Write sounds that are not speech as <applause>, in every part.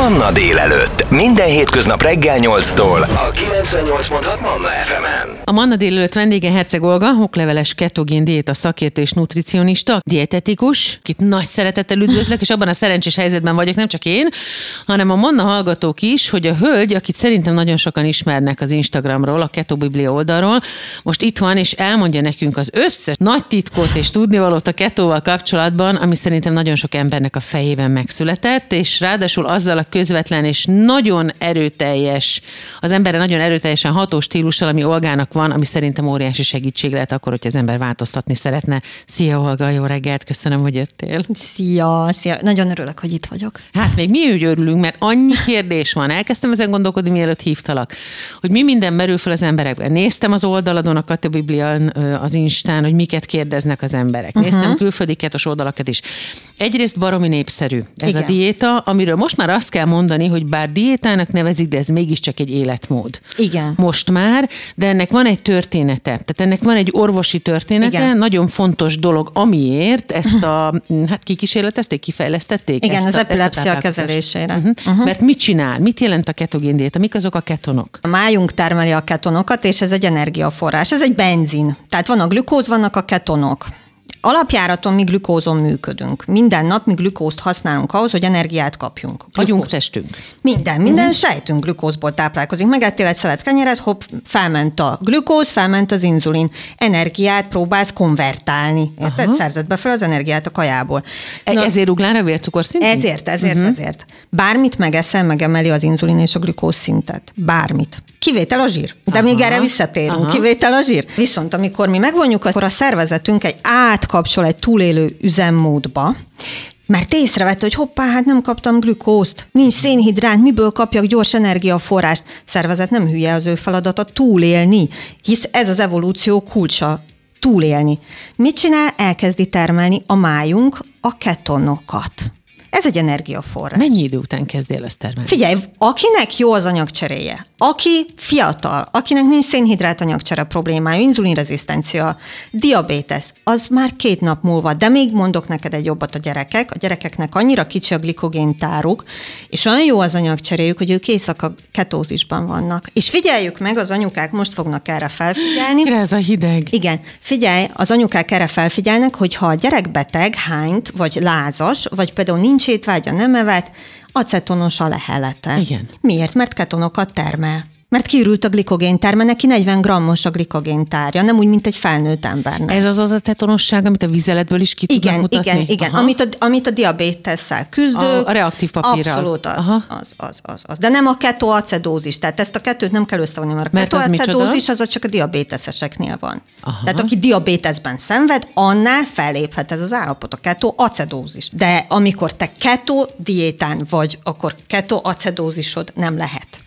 Manna délelőtt. Minden hétköznap reggel 8-tól. A 98.6 Manna FM-en. A Manna délelőtt vendége Herceg Olga, okleveles ketogén diéta szakértő és nutricionista, dietetikus, akit nagy szeretettel üdvözlök, és abban a szerencsés helyzetben vagyok, nem csak én, hanem a Manna hallgatók is, hogy a hölgy, akit szerintem nagyon sokan ismernek az Instagramról, a Keto Biblia oldalról, most itt van, és elmondja nekünk az összes nagy titkot és tudnivalót a ketóval kapcsolatban, ami szerintem nagyon sok embernek a fejében megszületett, és ráadásul azzal a közvetlen és nagyon erőteljes, az emberre nagyon erőteljesen ható stílussal, ami Olgának van, ami szerintem óriási segítség lehet akkor, hogy az ember változtatni szeretne. Szia Olga, jó reggelt, köszönöm, hogy jöttél. Szia, szia. Nagyon örülök, hogy itt vagyok. Hát még mi úgy örülünk, mert annyi kérdés van. Elkezdtem ezen gondolkodni, mielőtt hívtalak, hogy mi minden merül fel az emberekben. Néztem az oldaladon, a Kata Biblián, az Instán, hogy miket kérdeznek az emberek. Néztem uh-huh. külföldi ketos oldalakat is. Egyrészt baromi népszerű ez Igen. a diéta, amiről most már azt kell mondani, hogy bár diétának nevezik, de ez mégiscsak egy életmód. Igen. Most már, de ennek van egy története. Tehát ennek van egy orvosi története, Igen. nagyon fontos dolog, amiért ezt a, hát kikísérletezték, kifejlesztették? Igen, ezt az a, epilepsia kezelésére. Uh-huh. Uh-huh. Mert mit csinál? Mit jelent a ketogén diéta? Mik azok a ketonok? A májunk termeli a ketonokat, és ez egy energiaforrás. Ez egy benzin. Tehát van a glükóz, vannak a ketonok. Alapjáraton mi glükózon működünk. Minden nap mi glükózt használunk ahhoz, hogy energiát kapjunk. Glükóz. Agyunk, testünk. Minden, minden uh-huh. sejtünk glükózból táplálkozik. Megettél egy szelet kenyeret, hopp, felment a glükóz, felment az inzulin. Energiát próbálsz konvertálni. Érted? Uh-huh. Szerzed be fel az energiát a kajából. E- Na, ezért ugrál a vércukorszint? Ezért, ezért, uh-huh. ezért. Bármit megeszel, megemeli az inzulin és a glükóz szintet. Bármit. Kivétel a zsír. De Aha. még erre visszatérünk. Aha. Kivétel a zsír. Viszont amikor mi megvonjuk, akkor a szervezetünk egy átkapcsol egy túlélő üzemmódba, mert észrevette, hogy hoppá, hát nem kaptam glükózt, nincs szénhidrát, miből kapjak gyors energiaforrást. Szervezet nem hülye az ő feladata túlélni, hisz ez az evolúció kulcsa túlélni. Mit csinál? Elkezdi termelni a májunk a ketonokat. Ez egy energiaforrás. Mennyi idő után kezdél ezt termelni? Figyelj, akinek jó az anyagcseréje, aki fiatal, akinek nincs szénhidrát anyagcsere problémája, inzulinrezisztencia, diabétesz, az már két nap múlva, de még mondok neked egy jobbat a gyerekek, a gyerekeknek annyira kicsi a glikogén táruk, és olyan jó az anyagcseréjük, hogy ők éjszaka ketózisban vannak. És figyeljük meg, az anyukák most fognak erre felfigyelni. Mire ez a hideg? Igen, figyelj, az anyukák erre felfigyelnek, hogy ha a gyerek beteg, hányt, vagy lázas, vagy például nincs étvágya, nem evett, acetonos a lehelete. Igen. Miért? Mert ketonokat termel. Mert kiürült a glikogén terme, neki 40 grammos a glikogén tárja, nem úgy, mint egy felnőtt embernek. Ez az az a tetonosság, amit a vizeletből is ki igen, tudnak mutatni? Igen, igen, amit a, amit a diabétesszel küzdők. A, a reaktív papírral. Abszolút az, Aha. az, az, az, az. De nem a ketoacedózis, tehát ezt a kettőt nem kell összevonni, mert a Mert ketoacedózis az, az csak a diabéteseseknél van. Aha. Tehát aki diabéteszben szenved, annál felléphet ez az állapot, a ketoacedózis. De amikor te keto diétán vagy, akkor ketoacedózisod nem lehet.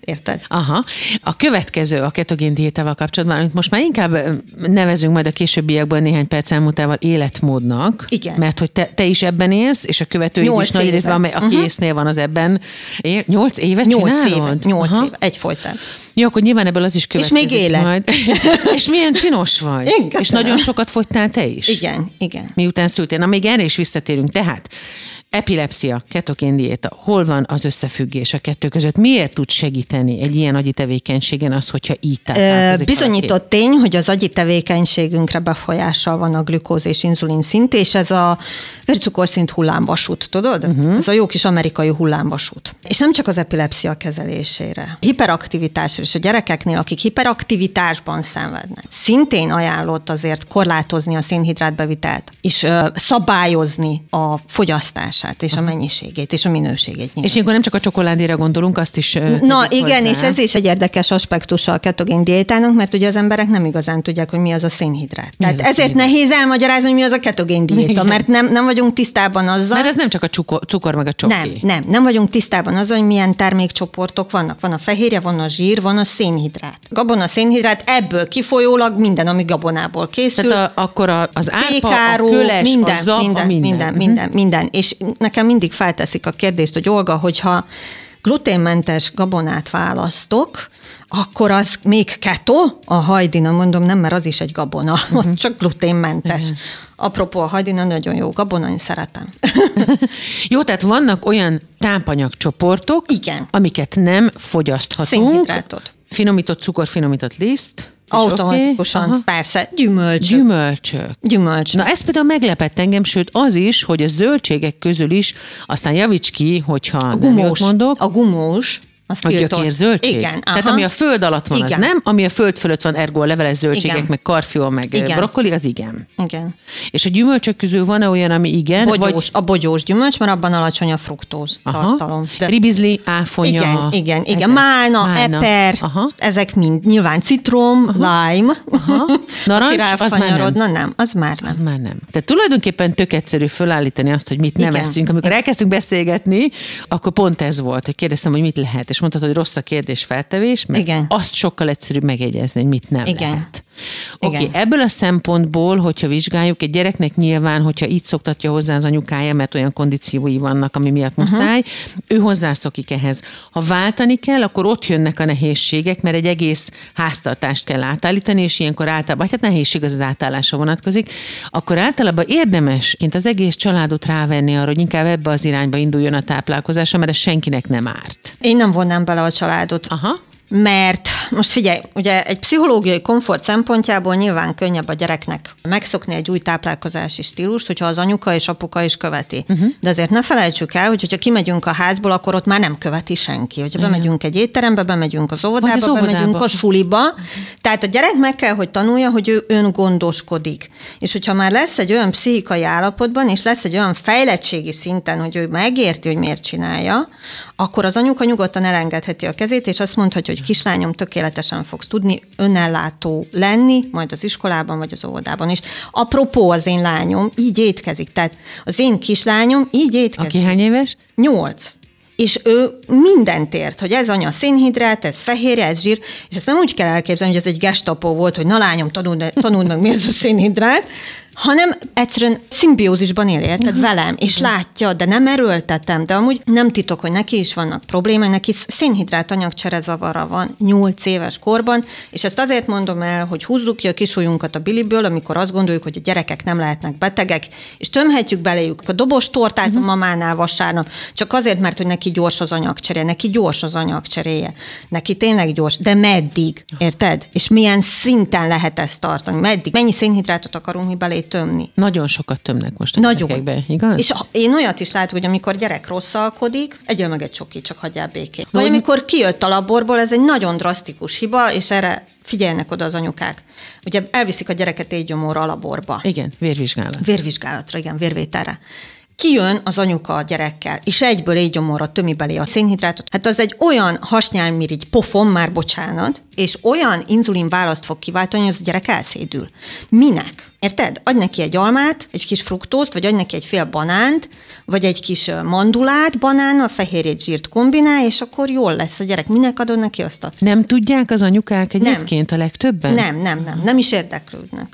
Érted? Aha. A következő a ketogén diétával kapcsolatban, amit most már inkább nevezünk majd a későbbiekben néhány perc elmúltával életmódnak. Igen. Mert hogy te, te is ebben élsz, és a követőid Nyolc is nagy éve. részben, amely, aki Mhm. észnél van, az ebben él. Nyolc évet Nyolc csinálod? éve, nyolc Aha. éve, egyfolytán. Jó, akkor nyilván ebből az is következik még élek. Majd. <laughs> és milyen csinos vagy. Én és nagyon sokat fogytál te is. Igen, igen. Miután szültél. Na, még erre is visszatérünk. Tehát epilepsia, ketogén diéta, hol van az összefüggés a kettő között? Miért tud segíteni egy ilyen agyi tevékenységen az, hogyha így táplálkozik Bizonyított tény, hogy az agyi tevékenységünkre befolyással van a glükóz és inzulin szint, és ez a vércukorszint hullámvasút, tudod? Uh-huh. Ez a jó kis amerikai hullámvasút. És nem csak az epilepsia kezelésére, hiperaktivitásra, és a gyerekeknél, akik hiperaktivitásban szenvednek, szintén ajánlott azért korlátozni a szénhidrátbevitelt, és ö, szabályozni a fogyasztását, és a mennyiségét, és a minőségét. nyilván. És ilyenkor nem csak a csokoládéra gondolunk, azt is Na igen, hozzá. és ez is egy érdekes aspektusa a ketogén diétának, mert ugye az emberek nem igazán tudják, hogy mi az a szénhidrát. Mi Tehát az ezért szénhidrát? nehéz elmagyarázni, hogy mi az a ketogén diéta, Igen. mert nem, nem vagyunk tisztában azzal. Mert ez nem csak a cukor, cukor meg a csoki. nem, nem, nem vagyunk tisztában azzal, hogy milyen termékcsoportok vannak. Van a fehérje, van a zsír, van a szénhidrát. Gabona, szénhidrát, ebből kifolyólag minden, ami gabonából készül. Tehát a, akkor a, az árpa, Pékáru, a köles, minden, a zap, minden, a minden. minden, minden, minden. És nekem mindig felteszik a kérdést, hogy Olga, hogyha gluténmentes gabonát választok, akkor az még keto, a hajdina, mondom, nem, mert az is egy gabona, uh-huh. <laughs> ott csak gluténmentes. Uh-huh. Apropó, a hajdina nagyon jó gabona, én szeretem. <laughs> jó, tehát vannak olyan tápanyagcsoportok, Igen. amiket nem fogyaszthatunk. Szénhidrátot. Finomított cukor, finomított liszt. Automatikusan, okay. persze, gyümölcsök. Gyümölcsök. Gyümölcsök. Na ez például meglepett engem, sőt az is, hogy a zöldségek közül is, aztán javíts ki, hogyha a gumós, nem mondok. A gumós, azt a gyökérzöldség? Igen. Aha. Tehát ami a föld alatt van, igen. az nem, ami a föld fölött van, ergo a leveles zöldségek, igen. meg karfiol, meg igen. brokkoli, az igen. Igen. És a gyümölcsök közül van-e olyan, ami igen? Bogyós, vagy... A bogyós gyümölcs, mert abban alacsony a fruktóz Aha. tartalom. De... Ribizli, áfonya. Igen, igen, igen. Ezek. Málna, Málna, eper, Aha. ezek mind. Nyilván citrom, Aha. lime. Aha. <laughs> Narancs, az már nem. Na, nem. Az már nem. Az már nem. Tehát tulajdonképpen tök egyszerű fölállítani azt, hogy mit nem igen. eszünk. Amikor igen. elkezdtünk beszélgetni, akkor pont ez volt, hogy kérdeztem, hogy mit lehet, és mondtad, hogy rossz a kérdés-feltevés, mert Igen. azt sokkal egyszerűbb megjegyezni, hogy mit nem Igen. lehet. Oké, okay, ebből a szempontból, hogyha vizsgáljuk, egy gyereknek nyilván, hogyha így szoktatja hozzá az anyukája, mert olyan kondíciói vannak, ami miatt uh-huh. muszáj, ő hozzászokik ehhez. Ha váltani kell, akkor ott jönnek a nehézségek, mert egy egész háztartást kell átállítani, és ilyenkor általában, hát nehézség az az átállásra vonatkozik, akkor általában érdemesként az egész családot rávenni arra, hogy inkább ebbe az irányba induljon a táplálkozása, mert ez senkinek nem árt. Én nem vonnám bele a családot. Aha mert most figyelj, ugye egy pszichológiai komfort szempontjából nyilván könnyebb a gyereknek megszokni egy új táplálkozási stílust, hogyha az anyuka és apuka is követi. Uh-huh. De azért ne felejtsük el, hogy hogyha kimegyünk a házból, akkor ott már nem követi senki. Hogyha uh-huh. bemegyünk egy étterembe, bemegyünk az óvodába, az óvodába. bemegyünk a suliba. Tehát a gyerek meg kell, hogy tanulja, hogy ő ön gondoskodik. És hogyha már lesz egy olyan pszichikai állapotban, és lesz egy olyan fejlettségi szinten, hogy ő megérti, hogy miért csinálja, akkor az anyuka nyugodtan elengedheti a kezét, és azt mondhatja, hogy kislányom, tökéletesen fogsz tudni önellátó lenni, majd az iskolában vagy az óvodában is. Apropó az én lányom, így étkezik. Tehát az én kislányom így étkezik. Aki hány éves? Nyolc és ő mindent ért, hogy ez anya szénhidrát, ez fehérje, ez zsír, és ezt nem úgy kell elképzelni, hogy ez egy gestapó volt, hogy na lányom, tanuld, tanuld meg, mi ez a szénhidrát, hanem egyszerűen szimbiózisban él, érted, velem, és látja, de nem erőltetem, de amúgy nem titok, hogy neki is vannak problémái, neki szénhidrát anyagcsere zavara van 8 éves korban, és ezt azért mondom el, hogy húzzuk ki a kisújunkat a biliből, amikor azt gondoljuk, hogy a gyerekek nem lehetnek betegek, és tömhetjük beléjük a dobos tortát uh-huh. a mamánál vasárnap, csak azért, mert hogy neki gyors az anyagcseré, neki gyors az anyagcseréje, neki tényleg gyors, de meddig, érted? És milyen szinten lehet ezt tartani, meddig, mennyi szénhidrátot akarunk mi belé tömni. Nagyon sokat tömnek most a Nagyon. gyerekekbe, igaz? És én olyat is látok, hogy amikor gyerek rosszalkodik, egyel meg egy csoki, csak hagyjál békén. Vagy amikor kijött a laborból, ez egy nagyon drasztikus hiba, és erre figyelnek oda az anyukák. Ugye elviszik a gyereket égyomóra a laborba. Igen, vérvizsgálat. Vérvizsgálatra, igen, vérvételre kijön az anyuka a gyerekkel, és egyből így gyomorra tömi belé a szénhidrátot, hát az egy olyan hasnyálmirigy pofon, már bocsánat, és olyan inzulin választ fog kiváltani, hogy az a gyerek elszédül. Minek? Érted? Adj neki egy almát, egy kis fruktózt, vagy adj neki egy fél banánt, vagy egy kis mandulát, banán, a fehérjét zsírt kombinál, és akkor jól lesz a gyerek. Minek adod neki azt a... Nem tudják az anyukák egyébként nem. a legtöbben? Nem, nem, nem. Nem is érdeklődnek.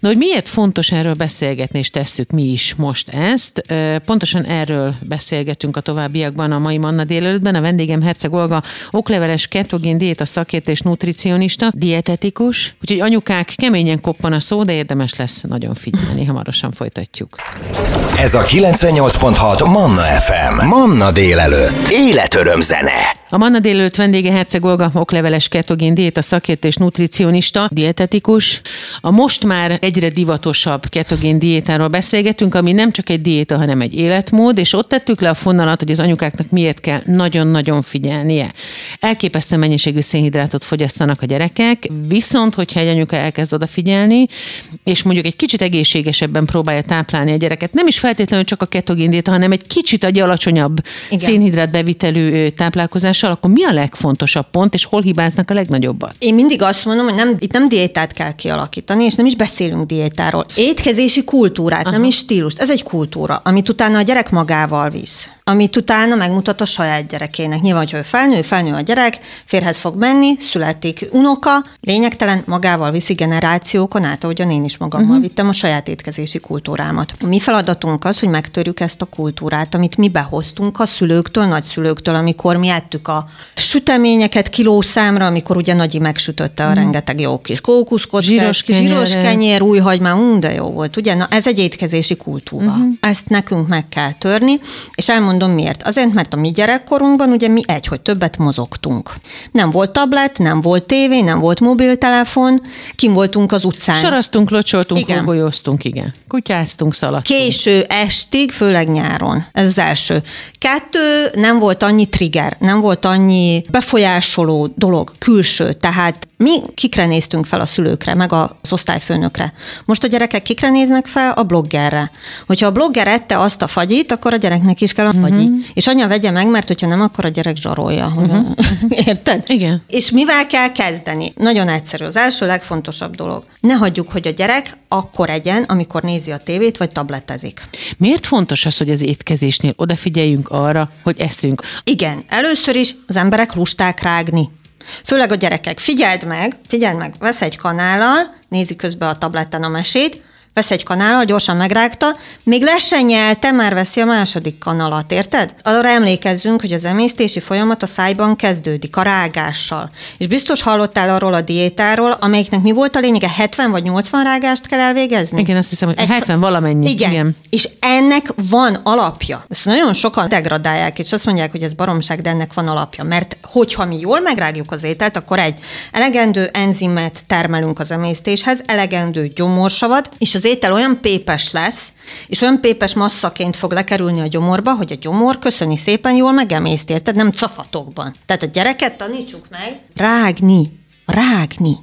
Na, hogy miért fontos erről beszélgetni, és tesszük mi is most ezt? Pontosan erről beszélgetünk a továbbiakban a mai Manna délelőttben. A vendégem Herceg Olga, okleveles ketogén diéta szakértő és nutricionista, dietetikus. Úgyhogy anyukák keményen koppan a szó, de érdemes lesz nagyon figyelni. Hamarosan folytatjuk. Ez a 98.6 Manna FM. Manna délelőtt. Életöröm zene. A Manna délőtt vendége Herceg Olga, okleveles ketogén diéta szakértő és nutricionista, dietetikus. A most már egyre divatosabb ketogén diétáról beszélgetünk, ami nem csak egy diéta, hanem egy életmód, és ott tettük le a fonalat, hogy az anyukáknak miért kell nagyon-nagyon figyelnie. Elképesztő mennyiségű szénhidrátot fogyasztanak a gyerekek, viszont hogyha egy anyuka elkezd odafigyelni, és mondjuk egy kicsit egészségesebben próbálja táplálni a gyereket, nem is feltétlenül csak a ketogén diéta, hanem egy kicsit egy alacsonyabb Igen. szénhidrát bevitelű táplálkozás, táplálkozással, akkor mi a legfontosabb pont, és hol hibáznak a legnagyobbat? Én mindig azt mondom, hogy nem, itt nem diétát kell kialakítani, és nem is beszélünk diétáról. Étkezési kultúrát, Aha. nem is stílust. Ez egy kultúra, amit utána a gyerek magával visz. Amit utána megmutat a saját gyerekének. Nyilván, hogyha ő felnő, felnő a gyerek, férhez fog menni, születik unoka, lényegtelen magával viszi generációkon át, ahogyan én is magammal uh-huh. vittem a saját étkezési kultúrámat. A mi feladatunk az, hogy megtörjük ezt a kultúrát, amit mi behoztunk a szülőktől, nagyszülőktől, amikor mi ettük a süteményeket kilószámra, amikor ugye Nagyi megsütötte a uh-huh. rengeteg jó kis kókuszkot, zsíros, zsíros kenyér, új hagymá, de jó volt, ugye? Na, ez egy étkezési kultúra. Uh-huh. Ezt nekünk meg kell törni, és elmondom miért. Azért, mert a mi gyerekkorunkban ugye mi egy, hogy többet mozogtunk. Nem volt tablet, nem volt tévé, nem volt mobiltelefon, kim voltunk az utcán. Saraztunk, locsoltunk, igen. golyóztunk, igen. Kutyáztunk, szaladtunk. Késő estig, főleg nyáron. Ez az első. Kettő, nem volt annyi trigger, nem volt annyi befolyásoló dolog, külső, tehát mi kikre néztünk fel a szülőkre, meg az osztályfőnökre. Most a gyerekek kikre néznek fel? A bloggerre. Hogyha a blogger ette azt a fagyit, akkor a gyereknek is kell a fagyi. Uh-huh. És anya vegye meg, mert hogyha nem, akkor a gyerek zsarolja. Uh-huh. <laughs> Érted? Igen. És mivel kell kezdeni? Nagyon egyszerű. Az első legfontosabb dolog. Ne hagyjuk, hogy a gyerek akkor egyen, amikor nézi a tévét, vagy tabletezik. Miért fontos az, hogy az étkezésnél odafigyeljünk arra, hogy eszünk? Igen, először is az emberek lusták rágni. Főleg a gyerekek. Figyeld meg, figyeld meg, vesz egy kanállal, nézi közben a tabletten a mesét, vesz egy kanállal, gyorsan megrágta, még le se nyelte, már veszi a második kanalat, érted? Arra emlékezzünk, hogy az emésztési folyamat a szájban kezdődik, a rágással. És biztos hallottál arról a diétáról, amelyiknek mi volt a lényege, 70 vagy 80 rágást kell elvégezni? Igen, azt hiszem, hogy Egyszer... 70 valamennyi. Igen. Igen. És ennek van alapja. Ezt nagyon sokan degradálják, és azt mondják, hogy ez baromság, de ennek van alapja. Mert hogyha mi jól megrágjuk az ételt, akkor egy elegendő enzimet termelünk az emésztéshez, elegendő gyomorsavat, és az étel olyan pépes lesz, és olyan pépes masszaként fog lekerülni a gyomorba, hogy a gyomor köszöni szépen jól megemészt, érted? Nem cafatokban. Tehát a gyereket tanítsuk meg rágni, rágni.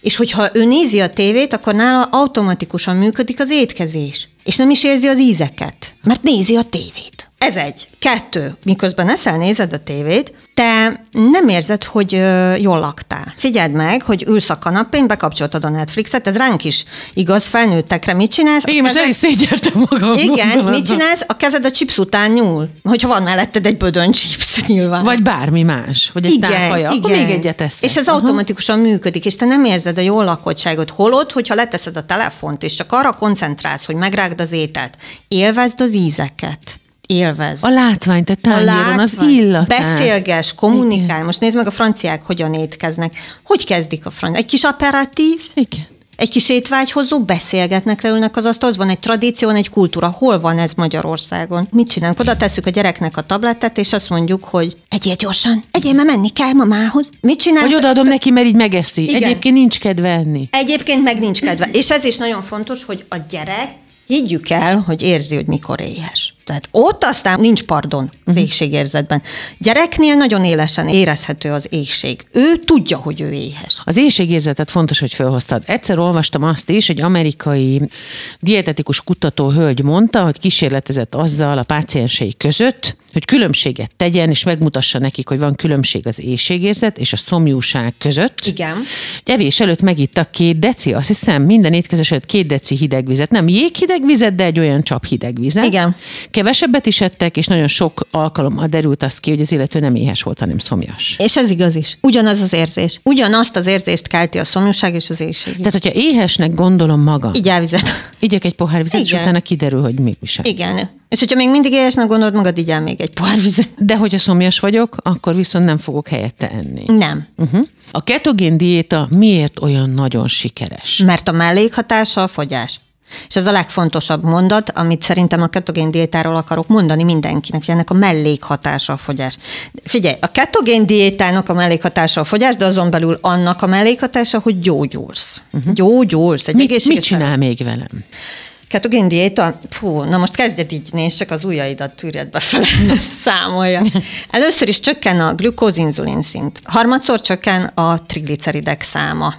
És hogyha ő nézi a tévét, akkor nála automatikusan működik az étkezés. És nem is érzi az ízeket, mert nézi a tévét. Ez egy. Kettő. Miközben eszel, nézed a tévét, te nem érzed, hogy jól laktál. Figyeld meg, hogy ülsz a kanapén, bekapcsoltad a Netflixet, ez ránk is igaz, felnőttekre mit csinálsz? Én most el is szégyeltem magam. Igen, mit csinálsz? A kezed a chips után nyúl. Hogyha van melletted egy bödön chips, <laughs> nyilván. Vagy bármi más, vagy egy igen, tálkaja, igen. akkor még egyet eszek. És ez uh-huh. automatikusan működik, és te nem érzed a jól lakottságot. Holod, hogyha leteszed a telefont, és csak arra koncentrálsz, hogy megrágd az ételt, élvezd az ízeket élvez. A látványt, a tányéron, az illatát. Beszélges, kommunikál. Igen. Most nézd meg a franciák, hogyan étkeznek. Hogy kezdik a franciák? Egy kis aperatív? Igen. Egy kis étvágyhozó, beszélgetnek, leülnek az asztalhoz, van egy tradíció, van egy kultúra. Hol van ez Magyarországon? Mit csinálunk? Oda tesszük a gyereknek a tabletet, és azt mondjuk, hogy egyél gyorsan, egyél, mert menni kell mamához. Mit csinálunk? Hogy odaadom neki, mert így megeszi. Igen. Egyébként nincs kedve enni. Egyébként meg nincs kedve. És ez is nagyon fontos, hogy a gyerek higgyük el, hogy érzi, hogy mikor éhes. Tehát ott aztán nincs pardon az uh-huh. éhségérzetben. Gyereknél nagyon élesen érezhető az éhség. Ő tudja, hogy ő éhes. Az éhségérzetet fontos, hogy felhoztad. Egyszer olvastam azt is, hogy amerikai dietetikus kutató hölgy mondta, hogy kísérletezett azzal a páciensei között, hogy különbséget tegyen, és megmutassa nekik, hogy van különbség az éhségérzet és a szomjúság között. Igen. Evés előtt megittak két deci, azt hiszem, minden étkezés előtt két deci hideg vizet. Nem jéghideg vizet, de egy olyan csap hideg vizet. Igen. Kevesebbet is ettek, és nagyon sok alkalommal derült az ki, hogy az illető nem éhes volt, hanem szomjas. És ez igaz is. Ugyanaz az érzés. Ugyanazt az érzést kelti a szomjúság és az éhség. Tehát, hogyha éhesnek gondolom magam. Így elvizet. Igyek egy pohár vizet, Igen. és utána kiderül, hogy mi visel. Igen. És hogyha még mindig éhesnek gondolod magad, így még egy pohár vizet. De hogyha szomjas vagyok, akkor viszont nem fogok helyette enni. Nem. Uh-huh. A ketogén diéta miért olyan nagyon sikeres? Mert a mellékhatása a fogyás. És ez a legfontosabb mondat, amit szerintem a ketogén diétáról akarok mondani mindenkinek, hogy ennek a mellékhatása a fogyás. Figyelj, a ketogén diétának a mellékhatása a fogyás, de azon belül annak a mellékhatása, hogy gyógyulsz. Uh-huh. Gyógyulsz. Egy mit, mit csinál még velem? Ketogén diéta, fú, na most kezdjed így nézni, csak az ujjaidat tűrjed befele, <laughs> számolja. Először is csökken a glükózinzulin szint, harmadszor csökken a trigliceridek száma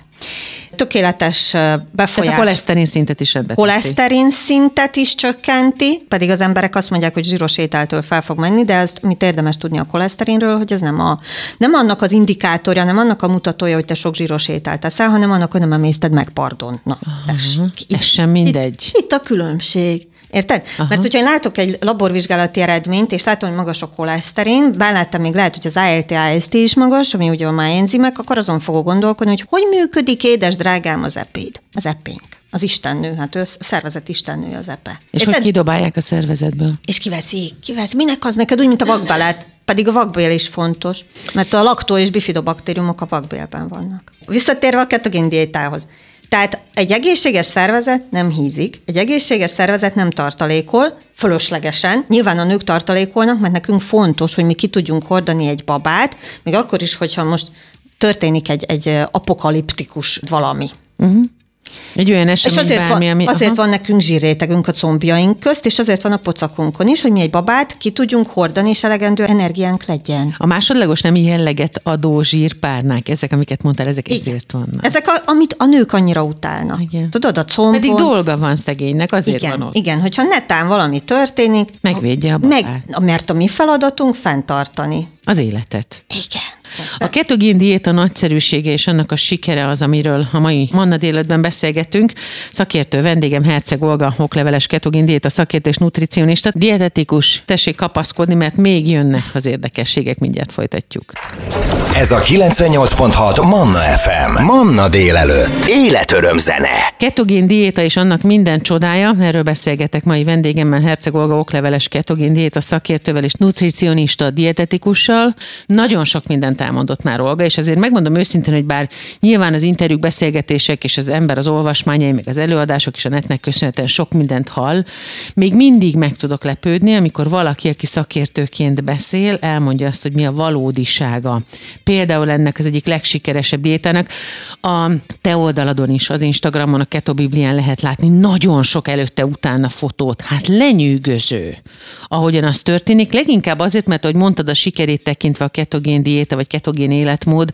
tökéletes befolyás. Tehát a koleszterin szintet is rendbe Koleszterin szintet is csökkenti, pedig az emberek azt mondják, hogy zsíros ételtől fel fog menni, de ezt mit érdemes tudni a koleszterinről, hogy ez nem, a, nem annak az indikátorja, nem annak a mutatója, hogy te sok zsíros ételt teszel, hanem annak, hogy nem emészted meg, pardon. Na, tessék. Ez sem mindegy. Itt, itt a különbség. Érted? Aha. Mert hogyha én látok egy laborvizsgálati eredményt, és látom, hogy magas a koleszterin, bár láttam még lehet, hogy az ALT, AST is magas, ami ugye a máenzimek, akkor azon fogok gondolkodni, hogy hogy működik, édes drágám, az epéd, az epénk az istennő, hát ő a szervezet istennő az epe. És Érted? hogy kidobálják a szervezetből? És kiveszi, kiveszi. Minek az neked úgy, mint a vakbelet? Pedig a vakbél is fontos, mert a laktó és bifidobaktériumok a vakbélben vannak. Visszatérve a ketogén diétához. Tehát egy egészséges szervezet nem hízik, egy egészséges szervezet nem tartalékol, fölöslegesen. Nyilván a nők tartalékolnak, mert nekünk fontos, hogy mi ki tudjunk hordani egy babát, még akkor is, hogyha most történik egy, egy apokaliptikus valami. Uh-huh. Egy olyan esemény, és azért, bármi, van, ami, azért aha. van nekünk zsírrétegünk a combjaink közt, és azért van a pocakunkon is, hogy mi egy babát ki tudjunk hordani, és elegendő energiánk legyen. A másodlagos nem jelleget adó zsírpárnák, ezek, amiket mondtál, ezek Igen. ezért vannak. Ezek, a, amit a nők annyira utálnak. Igen. Tudod, a combon... Pedig dolga van szegénynek, azért igen, van ott. Igen, hogyha netán valami történik... Megvédje a babát. Meg, mert a mi feladatunk fenntartani. Az életet. Igen. A ketogén diéta nagyszerűsége és annak a sikere az, amiről a mai Manna délután beszélgetünk. Szakértő vendégem Herceg Olga, okleveles ketogén diéta szakértő és nutricionista, dietetikus. Tessék kapaszkodni, mert még jönnek az érdekességek, mindjárt folytatjuk. Ez a 98.6 Manna FM. Manna délelőtt. Életöröm zene. Ketogén diéta és annak minden csodája. Erről beszélgetek mai vendégemmel Herceg Olga okleveles ketogén diéta szakértővel és nutricionista dietetikussal. Nagyon sok mindent elmondott már Olga, és azért megmondom őszintén, hogy bár nyilván az interjúk, beszélgetések és az ember az olvasmányai, meg az előadások és a netnek köszönhetően sok mindent hall, még mindig meg tudok lepődni, amikor valaki, aki szakértőként beszél, elmondja azt, hogy mi a valódisága. Például ennek az egyik legsikeresebb diétának a te oldaladon is, az Instagramon, a Keto Biblián lehet látni nagyon sok előtte-utána fotót. Hát lenyűgöző, ahogyan az történik. Leginkább azért, mert ahogy mondtad, a sikerét tekintve a ketogén diéta, vagy ketogén életmód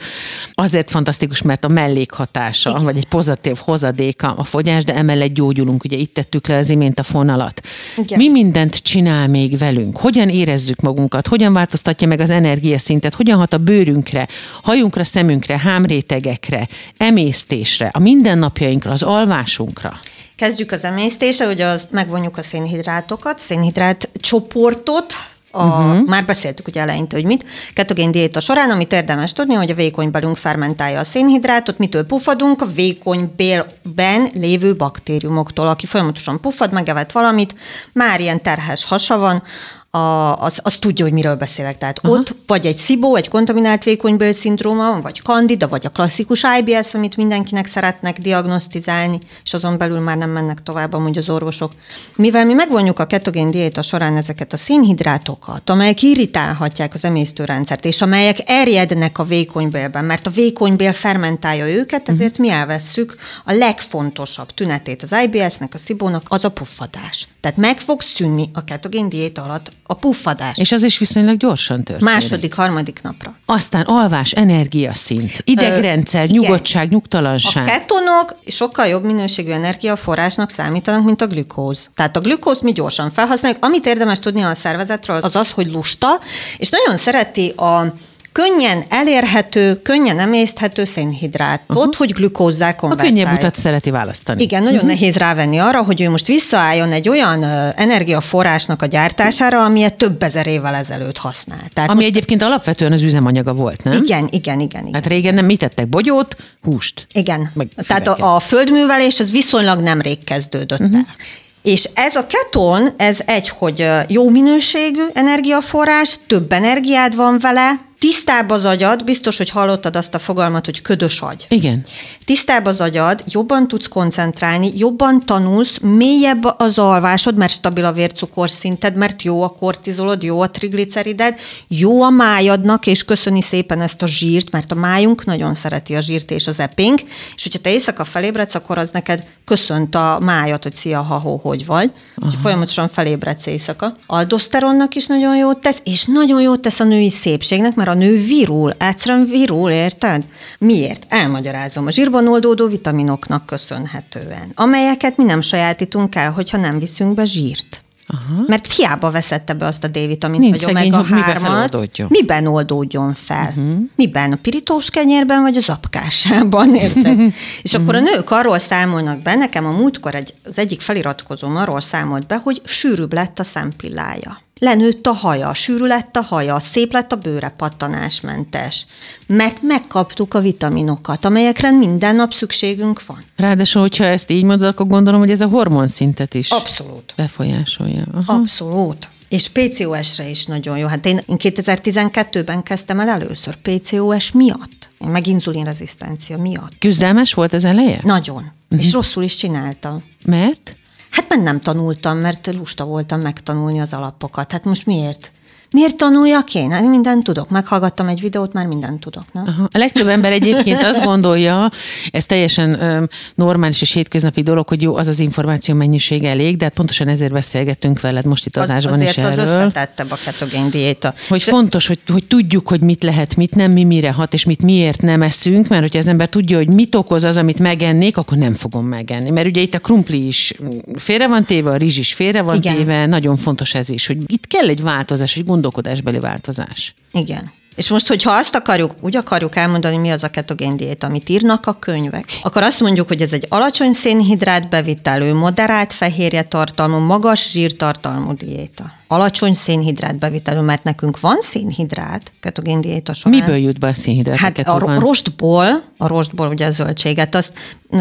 azért fantasztikus, mert a mellékhatása, Igen. vagy egy pozitív hozadéka a fogyás, de emellett gyógyulunk. Ugye itt tettük le az imént a fonalat. Igen. Mi mindent csinál még velünk? Hogyan érezzük magunkat? Hogyan változtatja meg az energiaszintet? Hogyan hat a bőrünkre, hajunkra, szemünkre, hámrétegekre, emésztésre, a mindennapjainkra, az alvásunkra? Kezdjük az emésztése, hogy az megvonjuk a szénhidrátokat, szénhidrát csoportot, a, uh-huh. Már beszéltük ugye eleinte, hogy mit. Ketogén diéta során, amit érdemes tudni, hogy a vékony belünk fermentálja a szénhidrátot, mitől puffadunk? A vékony bélben lévő baktériumoktól. Aki folyamatosan puffad, megevett valamit, már ilyen terhes hasa van, a, az, az tudja, hogy miről beszélek. Tehát Aha. ott vagy egy szibó, egy kontaminált vékonyből szindróma, vagy kandida, vagy a klasszikus IBS, amit mindenkinek szeretnek diagnosztizálni, és azon belül már nem mennek tovább amúgy az orvosok. Mivel mi megvonjuk a ketogén diéta során ezeket a szénhidrátokat, amelyek irritálhatják az emésztőrendszert, és amelyek erjednek a vékonybélben, mert a vékonybél fermentálja őket, ezért mi elvesszük a legfontosabb tünetét az IBS-nek, a szibónak, az a puffadás. Tehát meg fog szűnni a ketogén diéta alatt a puffadás. És az is viszonylag gyorsan történik. Második, harmadik napra. Aztán alvás, energiaszint, idegrendszer, Ö, nyugodtság, nyugtalanság. A ketonok sokkal jobb minőségű energiaforrásnak számítanak, mint a glükóz. Tehát a glükóz mi gyorsan felhasználjuk. Amit érdemes tudni a szervezetről, az az, hogy lusta, és nagyon szereti a könnyen elérhető, könnyen emészthető szénhidrátot, uh-huh. hogy glükózzá konvertálj. A könnyebb utat szereti választani. Igen, nagyon uh-huh. nehéz rávenni arra, hogy ő most visszaálljon egy olyan energiaforrásnak a gyártására, amilyet több ezer évvel ezelőtt használt. Tehát Ami most... egyébként alapvetően az üzemanyaga volt, nem? Igen, igen, igen. igen. Hát régen nem mit tettek? Bogyót, húst. Igen. Meg Tehát a, a földművelés az viszonylag nemrég kezdődött uh-huh. el. És ez a keton, ez egy, hogy jó minőségű energiaforrás, több energiád van vele, tisztább az agyad, biztos, hogy hallottad azt a fogalmat, hogy ködös agy. Igen. Tisztább az agyad, jobban tudsz koncentrálni, jobban tanulsz, mélyebb az alvásod, mert stabil a vércukorszinted, mert jó a kortizolod, jó a triglicerided, jó a májadnak, és köszöni szépen ezt a zsírt, mert a májunk nagyon szereti a zsírt és az epénk, és hogyha te éjszaka felébredsz, akkor az neked köszönt a májat, hogy szia, ha hogy vagy. Úgyhogy folyamatosan felébredsz éjszaka. A doszteronnak is nagyon jót tesz, és nagyon jót tesz a női szépségnek, mert a nő virul, egyszerűen virul, érted? Miért? Elmagyarázom. A zsírban oldódó vitaminoknak köszönhetően, amelyeket mi nem sajátítunk el, hogyha nem viszünk be zsírt. Aha. Mert hiába veszette be azt a D-vitamint, Nincs vagy omega hogy miben 3 feloldódjon. Miben oldódjon fel? Uh-huh. Miben? A pirítós kenyérben, vagy az apkásában, <laughs> érted? És akkor a nők arról számolnak be, nekem a múltkor egy, az egyik feliratkozóm arról számolt be, hogy sűrűbb lett a szempillája. Lenőtt a haja, sűrű lett a haja, szép lett a bőre, pattanásmentes. Mert megkaptuk a vitaminokat, amelyekre minden nap szükségünk van. Ráadásul, hogyha ezt így mondod, akkor gondolom, hogy ez a hormonszintet is Abszolút. befolyásolja. Aha. Abszolút. És PCOS-re is nagyon jó. Hát én, én 2012-ben kezdtem el először PCOS miatt, meg inzulinrezisztencia miatt. Küzdelmes volt az eleje? Nagyon. Uh-huh. És rosszul is csináltam. Mert? Hát mert nem tanultam, mert lusta voltam megtanulni az alapokat. Hát most miért? Miért tanuljak én? Hát mindent tudok. Meghallgattam egy videót, már mindent tudok. Aha. A legtöbb ember egyébként azt gondolja, ez teljesen normális és hétköznapi dolog, hogy jó, az az információ mennyiség elég, de hát pontosan ezért beszélgettünk veled most itt Az, adásban azért is az erről. összetettebb a ketogén diéta. Hogy fontos, hogy, hogy tudjuk, hogy mit lehet, mit nem, mi mire hat, és mit miért nem eszünk, mert hogyha az ember tudja, hogy mit okoz az, amit megennék, akkor nem fogom megenni. Mert ugye itt a krumpli is félre van téve, a rizs is félre van Igen. téve, nagyon fontos ez is, hogy itt kell egy változás, egy gondolkodásbeli változás. Igen. És most, hogyha azt akarjuk, úgy akarjuk elmondani, mi az a ketogén diéta, amit írnak a könyvek, akkor azt mondjuk, hogy ez egy alacsony szénhidrát bevitelő, moderált fehérje tartalmú, magas zsírtartalmú diéta. Alacsony szénhidrát bevitelő, mert nekünk van szénhidrát ketogén diéta során. Miből jut be a szénhidrát? Hát a ro- rostból, a rostból ugye a zöldséget, azt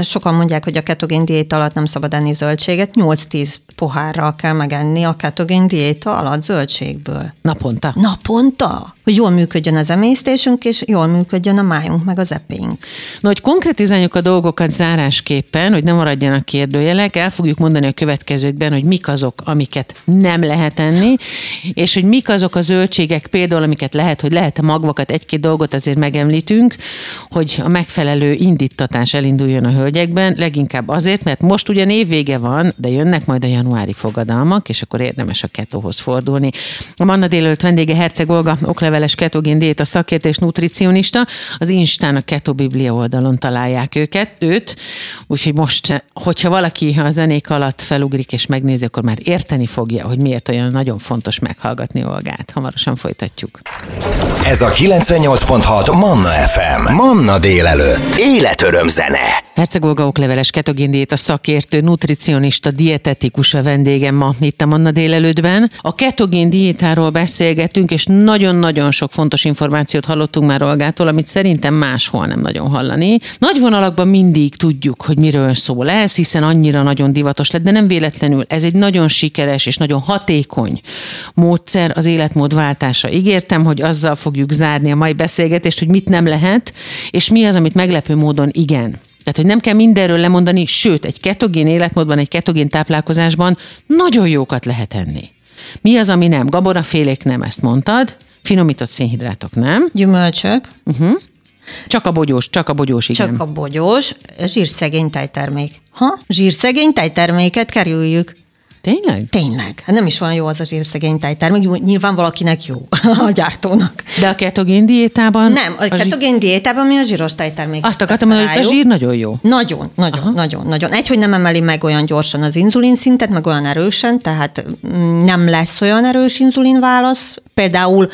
sokan mondják, hogy a ketogén diéta alatt nem szabad enni zöldséget, 8-10 pohárral kell megenni a ketogén diéta alatt zöldségből. Naponta. Naponta? Hogy jól működjön az emésztésünk, és jól működjön a májunk, meg az epénk. Na, hogy konkretizáljuk a dolgokat zárásképpen, hogy ne maradjanak kérdőjelek, el fogjuk mondani a következőkben, hogy mik azok, amiket nem lehet enni, és hogy mik azok a zöldségek például, amiket lehet, hogy lehet a magvakat, egy-két dolgot azért megemlítünk, hogy a megfelelő indítatás elinduljon a hölgyekben, leginkább azért, mert most ugyan évvége van, de jönnek majd a januári fogadalmak, és akkor érdemes a ketóhoz fordulni. A Manna délőtt vendége Herceg Olga, okleveles ketogén diéta szakértő és nutricionista, az Instán a Keto Biblia oldalon találják őket, őt, úgyhogy most, hogyha valaki a zenék alatt felugrik és megnézi, akkor már érteni fogja, hogy miért olyan nagyon fontos meghallgatni Olgát. Hamarosan folytatjuk. Ez a 98.6 Manna FM. Manna délelőtt. Életöröm zene. Herceg Olga okleveles ketogén diéta szakértő, nutricionista, dietetikus a vendégem ma itt a Manna délelőttben. A ketogén diétáról beszélgetünk, és nagyon-nagyon sok fontos információt hallottunk már Olgától, amit szerintem máshol nem nagyon hallani. Nagy vonalakban mindig tudjuk, hogy miről szól ez, hiszen annyira nagyon divatos lett, de nem véletlenül. Ez egy nagyon sikeres és nagyon hatékony módszer az életmódváltásra. Ígértem, hogy azzal fogjuk zárni a mai beszélgetést, hogy mit nem lehet, és mi az, amit meglepő módon igen. Tehát, hogy nem kell mindenről lemondani, sőt, egy ketogén életmódban, egy ketogén táplálkozásban nagyon jókat lehet enni. Mi az, ami nem? Gabonafélék nem, ezt mondtad. Finomított szénhidrátok nem. Gyümölcsök, Csak a bogyós, csak a bogyós, igen. csak a bogyós, zsírszegény tejtermék. Ha? Zsírszegény tejterméket kerüljük. Tényleg? Tényleg. Hát nem is olyan jó az a zsírszegény tejtermék, nyilván valakinek jó, <laughs> a gyártónak. De a ketogén diétában... Nem, a zsí- ketogén diétában mi a zsíros tejtermék. Azt akartam mondani, hogy a zsír nagyon jó. Nagyon, nagyon, Aha. nagyon, nagyon. Egy, hogy nem emeli meg olyan gyorsan az inzulin szintet, meg olyan erősen, tehát mm, nem lesz olyan erős inzulinválasz. Például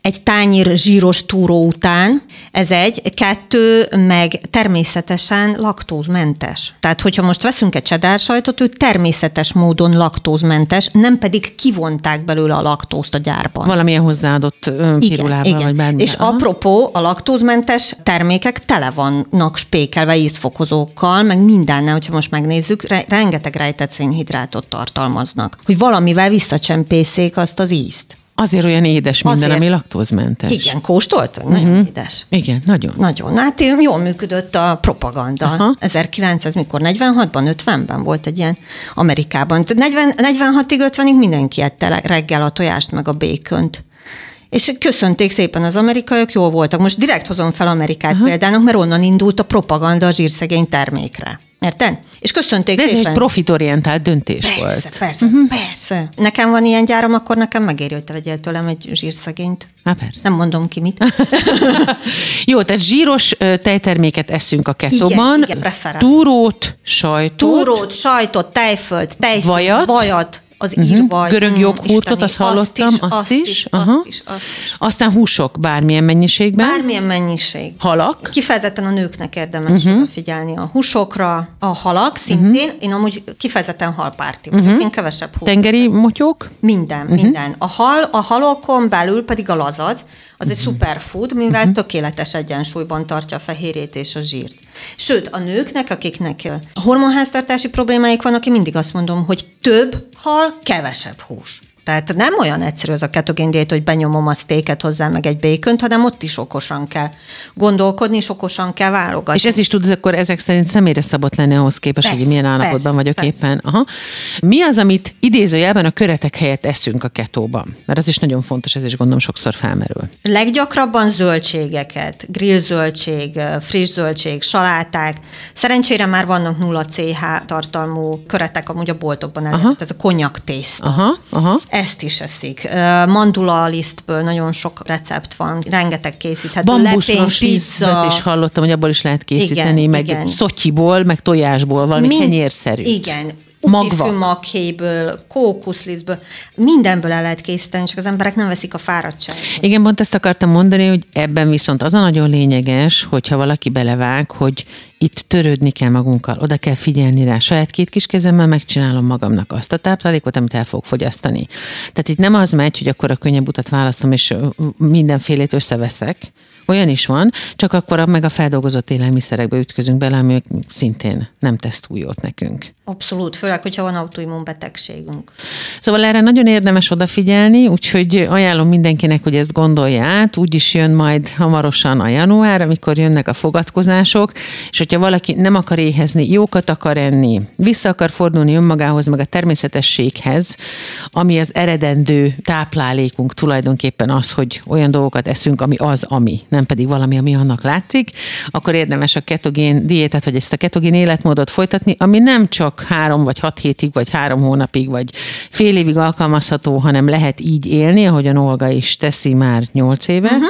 egy tányér zsíros túró után, ez egy, kettő, meg természetesen laktózmentes. Tehát, hogyha most veszünk egy cheddar sajtot, ő természetes módon laktózmentes, nem pedig kivonták belőle a laktózt a gyárban. Valamilyen hozzáadott pirulával, vagy bármi. És apropó, a laktózmentes termékek tele vannak spékelve ízfokozókkal, meg mindennel, hogyha most megnézzük, re- rengeteg rejtett szénhidrátot tartalmaznak, hogy valamivel visszacsempészék azt az ízt. Azért olyan édes minden, Azért. ami laktózmentes. Igen, kóstoltad? Nagyon uh-huh. édes. Igen, nagyon. Nagyon. Hát jól működött a propaganda. Aha. Aha. 1900, mikor 46-ban, 50-ben volt egy ilyen Amerikában. Tehát 40, 46-ig, 50-ig mindenki ette reggel a tojást meg a békönt. És köszönték szépen az amerikaiak, jól voltak. Most direkt hozom fel Amerikát Aha. példának, mert onnan indult a propaganda a zsírszegény termékre. Érted? És köszönték De ez szépen. egy profitorientált döntés Persze, volt. persze, uh-huh. persze. Nekem van ilyen gyáram, akkor nekem megéri, hogy te vegyél tőlem egy zsírszegényt. Há, persze. Nem mondom ki mit. <laughs> Jó, tehát zsíros tejterméket eszünk a keszóban. Igen, igen, preferál. Túrót, sajtot. Túrót, sajtot, tejfölt, tejszínt, Vajat? vajat az uh-huh. írvaj. Görög joghurtot, azt hallottam, azt is, azt, azt is, is, Aha. azt is, azt is. Aztán húsok bármilyen mennyiségben. Bármilyen mennyiség. Halak. Kifejezetten a nőknek érdemes uh-huh. figyelni a húsokra, a halak szintén. Uh-huh. Én amúgy kifejezetten halpárti vagyok, uh-huh. én kevesebb hús. Tengeri motyók? Minden, uh-huh. minden. A hal, a halokon belül pedig a lazac, az egy superfood, mivel uh-huh. tökéletes egyensúlyban tartja a fehérjét és a zsírt. Sőt, a nőknek, akiknek hormonháztartási problémáik vannak, én mindig azt mondom, hogy több hal, kevesebb hús. Tehát nem olyan egyszerű az a ketogén diét, hogy benyomom a sztéket hozzá, meg egy békönt, hanem ott is okosan kell gondolkodni, és okosan kell válogatni. És ez is tud akkor ezek szerint személyre szabott lenni ahhoz képest, persze, hogy milyen állapotban vagyok persze. éppen. Aha. Mi az, amit idézőjelben a köretek helyett eszünk a ketóban? Mert az is nagyon fontos, ez is gondolom sokszor felmerül. Leggyakrabban zöldségeket, grill zöldség, friss zöldség, saláták. Szerencsére már vannak nulla CH tartalmú köretek, amúgy a boltokban el, ez a konyak tészta. Aha, aha ezt is eszik. Mandula lisztből nagyon sok recept van, rengeteg készíthető. Bambuszos pizza. is hallottam, hogy abból is lehet készíteni, igen, meg igen. szotyiból, meg tojásból, valami Mind, kenyérszerű. Igen, magva. maghéből, kókuszlisztből, mindenből el lehet készíteni, csak az emberek nem veszik a fáradtságot. Igen, pont ezt akartam mondani, hogy ebben viszont az a nagyon lényeges, hogyha valaki belevág, hogy itt törődni kell magunkkal, oda kell figyelni rá. Saját két kis kezemmel megcsinálom magamnak azt a táplálékot, amit el fogok fogyasztani. Tehát itt nem az megy, hogy akkor a könnyebb utat választom, és mindenfélét összeveszek, olyan is van, csak akkor meg a feldolgozott élelmiszerekbe ütközünk bele, ami szintén nem tesz túl jót nekünk. Abszolút, főleg, hogyha van autoimmunbetegségünk. Szóval erre nagyon érdemes odafigyelni, úgyhogy ajánlom mindenkinek, hogy ezt gondolja át. Úgy is jön majd hamarosan a január, amikor jönnek a fogadkozások, és hogyha valaki nem akar éhezni, jókat akar enni, vissza akar fordulni önmagához, meg a természetességhez, ami az eredendő táplálékunk tulajdonképpen az, hogy olyan dolgokat eszünk, ami az, ami, nem pedig valami, ami annak látszik, akkor érdemes a ketogén diétát, vagy ezt a ketogén életmódot folytatni, ami nem csak három vagy hat hétig, vagy három hónapig, vagy fél évig alkalmazható, hanem lehet így élni, ahogy a Olga is teszi már nyolc éve. Uh-huh.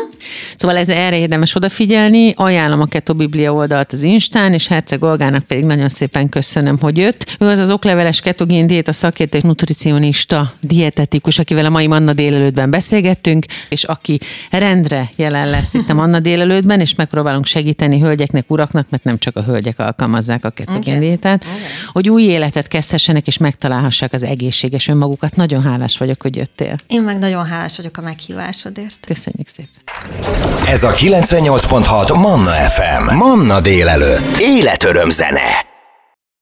Szóval ez erre érdemes odafigyelni. Ajánlom a Keto Biblia oldalt az Instán, és Herceg Olgának pedig nagyon szépen köszönöm, hogy jött. Ő az az okleveles ketogén diéta szakértő és nutricionista dietetikus, akivel a mai Manna délelőttben beszélgettünk, és aki rendre jelen lesz itt a Manna délelőttben, és megpróbálunk segíteni hölgyeknek, uraknak, mert nem csak a hölgyek alkalmazzák a ketogén diétát, okay. hogy új életet kezdhessenek, és megtalálhassák az egészséges önmagukat. Nagyon hálás vagyok, hogy jöttél. Én meg nagyon hálás vagyok a meghívásodért. Köszönjük szépen. Ez a 98.6 Manna FM. Manna délelőtt. Életöröm zene.